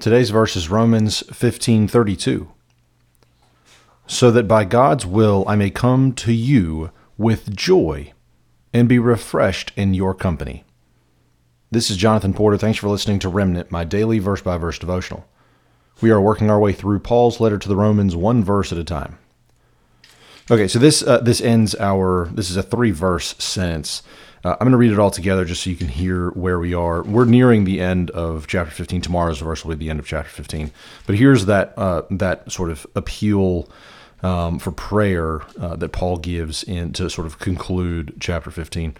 Today's verse is Romans 15:32. So that by God's will I may come to you with joy and be refreshed in your company. This is Jonathan Porter. Thanks for listening to Remnant, my daily verse by verse devotional. We are working our way through Paul's letter to the Romans one verse at a time. Okay, so this uh, this ends our this is a three verse sentence. Uh, I'm going to read it all together just so you can hear where we are. We're nearing the end of chapter 15. Tomorrow's verse will be the end of chapter 15. But here's that uh, that sort of appeal um, for prayer uh, that Paul gives in to sort of conclude chapter 15.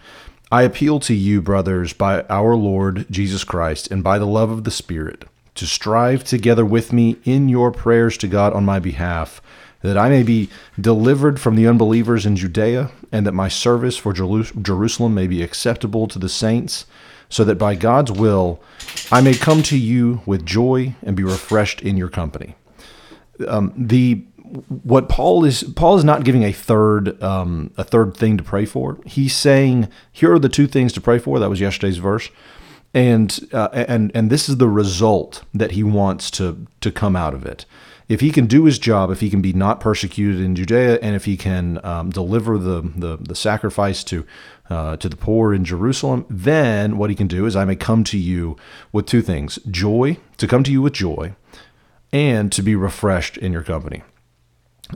I appeal to you, brothers, by our Lord Jesus Christ and by the love of the Spirit, to strive together with me in your prayers to God on my behalf that I may be delivered from the unbelievers in Judea, and that my service for Jerusalem may be acceptable to the saints, so that by God's will I may come to you with joy and be refreshed in your company. Um, the what Paul is Paul is not giving a third um, a third thing to pray for. He's saying here are the two things to pray for. That was yesterday's verse, and uh, and and this is the result that he wants to to come out of it if he can do his job, if he can be not persecuted in Judea, and if he can um, deliver the, the, the sacrifice to uh, to the poor in Jerusalem, then what he can do is I may come to you with two things: joy, to come to you with joy, and to be refreshed in your company.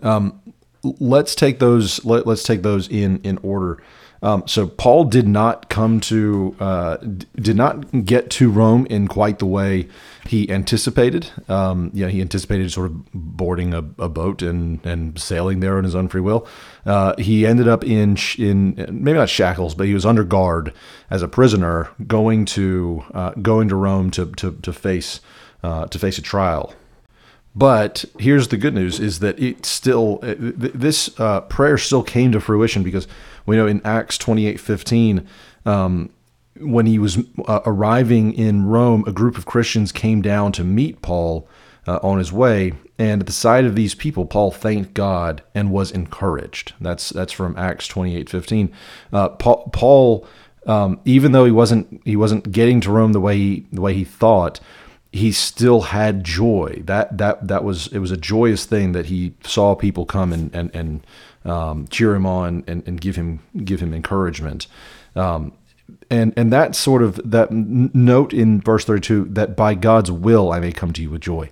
Um, let's take those. Let, us take those in in order. Um, so Paul did not come to, uh, did not get to Rome in quite the way he anticipated. Um, you know, he anticipated sort of boarding a, a, boat and, and sailing there on his own free will. Uh, he ended up in in maybe not shackles, but he was under guard as a prisoner, going to uh, going to Rome to to, to face uh, to face a trial. But here's the good news: is that it still this uh, prayer still came to fruition because we know in Acts twenty eight fifteen. Um, when he was uh, arriving in Rome, a group of Christians came down to meet Paul uh, on his way, and at the sight of these people, Paul thanked God and was encouraged. That's that's from Acts twenty eight fifteen. Uh, Paul, Paul um, even though he wasn't he wasn't getting to Rome the way he the way he thought, he still had joy. That that that was it was a joyous thing that he saw people come and and and um, cheer him on and, and give him give him encouragement. Um, and and that sort of that note in verse 32 that by God's will I may come to you with joy.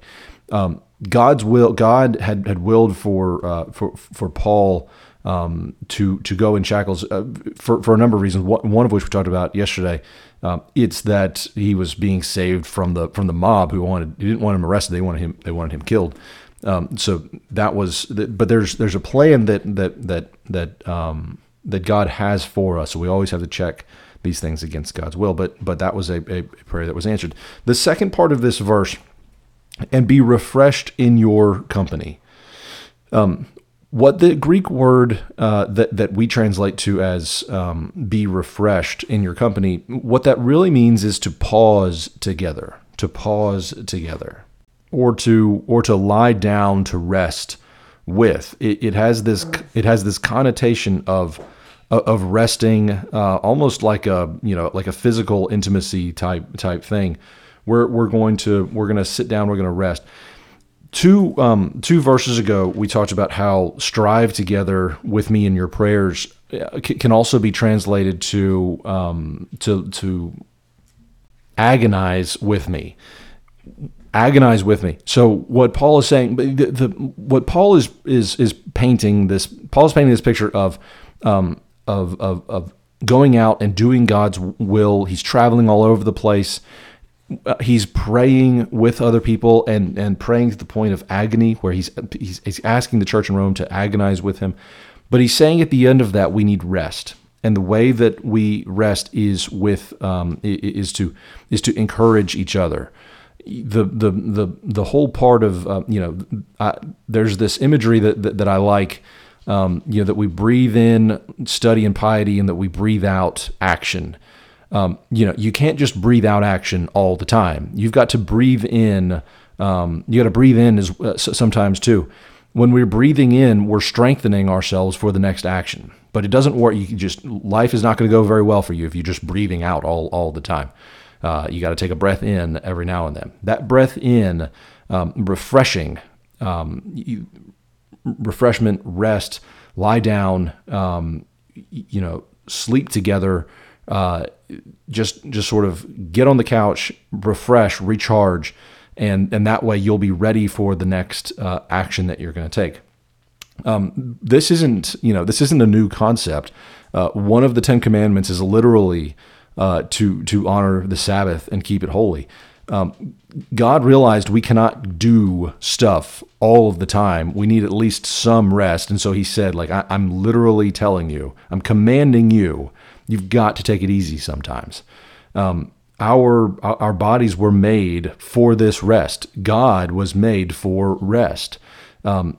Um, God's will, God had had willed for uh, for for Paul um, to to go in shackles uh, for for a number of reasons. One of which we talked about yesterday. Um, it's that he was being saved from the from the mob who wanted he didn't want him arrested. They wanted him they wanted him killed. Um, so that was, but there's there's a plan that that that that um, that God has for us. So we always have to check these things against God's will. But but that was a, a prayer that was answered. The second part of this verse, and be refreshed in your company. Um, what the Greek word uh, that that we translate to as um, "be refreshed in your company," what that really means is to pause together, to pause together, or to or to lie down to rest with. It, it has this it has this connotation of of resting, uh, almost like a you know like a physical intimacy type type thing. We're we're going to we're going to sit down. We're going to rest. Two um, two verses ago, we talked about how strive together with me in your prayers uh, can also be translated to um, to to agonize with me agonize with me. So what Paul is saying, the, the, what Paul is is is painting this. Paul is painting this picture of um, of, of, of going out and doing God's will. He's traveling all over the place. Uh, he's praying with other people and, and praying to the point of agony, where he's, he's, he's asking the church in Rome to agonize with him. But he's saying at the end of that, we need rest. And the way that we rest is with um, is to is to encourage each other. The the the the whole part of uh, you know I, there's this imagery that, that, that I like um, you know, that we breathe in study and piety and that we breathe out action. Um, you know, you can't just breathe out action all the time. You've got to breathe in. Um, you got to breathe in as uh, sometimes too. When we're breathing in, we're strengthening ourselves for the next action. But it doesn't work. You just life is not going to go very well for you if you're just breathing out all all the time. Uh, you got to take a breath in every now and then. That breath in, um, refreshing, um, you, refreshment, rest, lie down, um, you know, sleep together. Uh, just just sort of get on the couch, refresh, recharge, and and that way you'll be ready for the next uh, action that you're going to take. Um, this isn't you know this isn't a new concept. Uh, one of the Ten Commandments is literally uh, to to honor the Sabbath and keep it holy. Um, God realized we cannot do stuff all of the time. We need at least some rest, and so He said, like I, I'm literally telling you, I'm commanding you, you've got to take it easy sometimes. Um, our our bodies were made for this rest. God was made for rest. Um,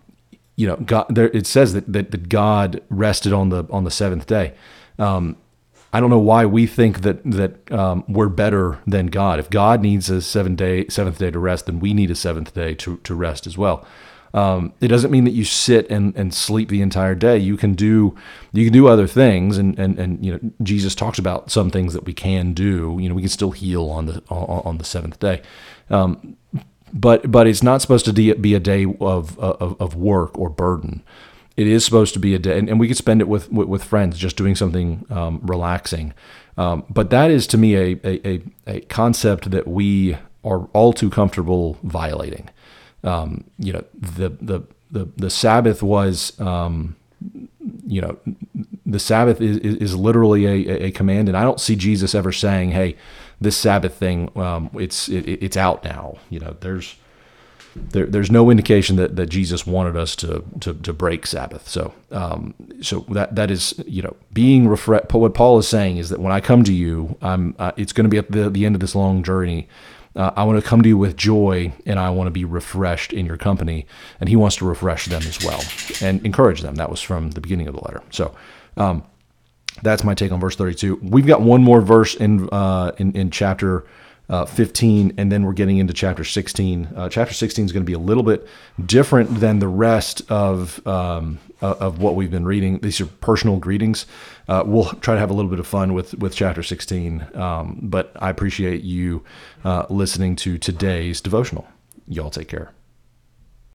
you know, God. There, it says that, that, that God rested on the on the seventh day. Um, I don't know why we think that that um, we're better than God. If God needs a seven day seventh day to rest, then we need a seventh day to to rest as well. Um, it doesn't mean that you sit and, and sleep the entire day. You can do you can do other things, and, and and you know Jesus talks about some things that we can do. You know, we can still heal on the on, on the seventh day, um, but but it's not supposed to be a day of of, of work or burden. It is supposed to be a day, and, we can spend it with, with, with friends, just doing something um, relaxing. Um, but that is to me a, a, a concept that we are all too comfortable violating um, you know, the, the, the, the Sabbath was, um, you know, the Sabbath is, is literally a, a command. And I don't see Jesus ever saying, Hey, this Sabbath thing, um, it's, it, it's out now. You know, there's, there, there's no indication that, that Jesus wanted us to, to, to break Sabbath. So, um, so that, that is, you know, being refreshed. What Paul is saying is that when I come to you, I'm, uh, it's going to be at the, the end of this long journey uh, I want to come to you with joy and I want to be refreshed in your company. And he wants to refresh them as well and encourage them. That was from the beginning of the letter. So, um, that's my take on verse 32. We've got one more verse in uh, in, in chapter uh, 15, and then we're getting into chapter 16. Uh, chapter 16 is going to be a little bit different than the rest of um, uh, of what we've been reading. These are personal greetings. Uh, we'll try to have a little bit of fun with with chapter 16, um, but I appreciate you uh, listening to today's devotional. Y'all take care.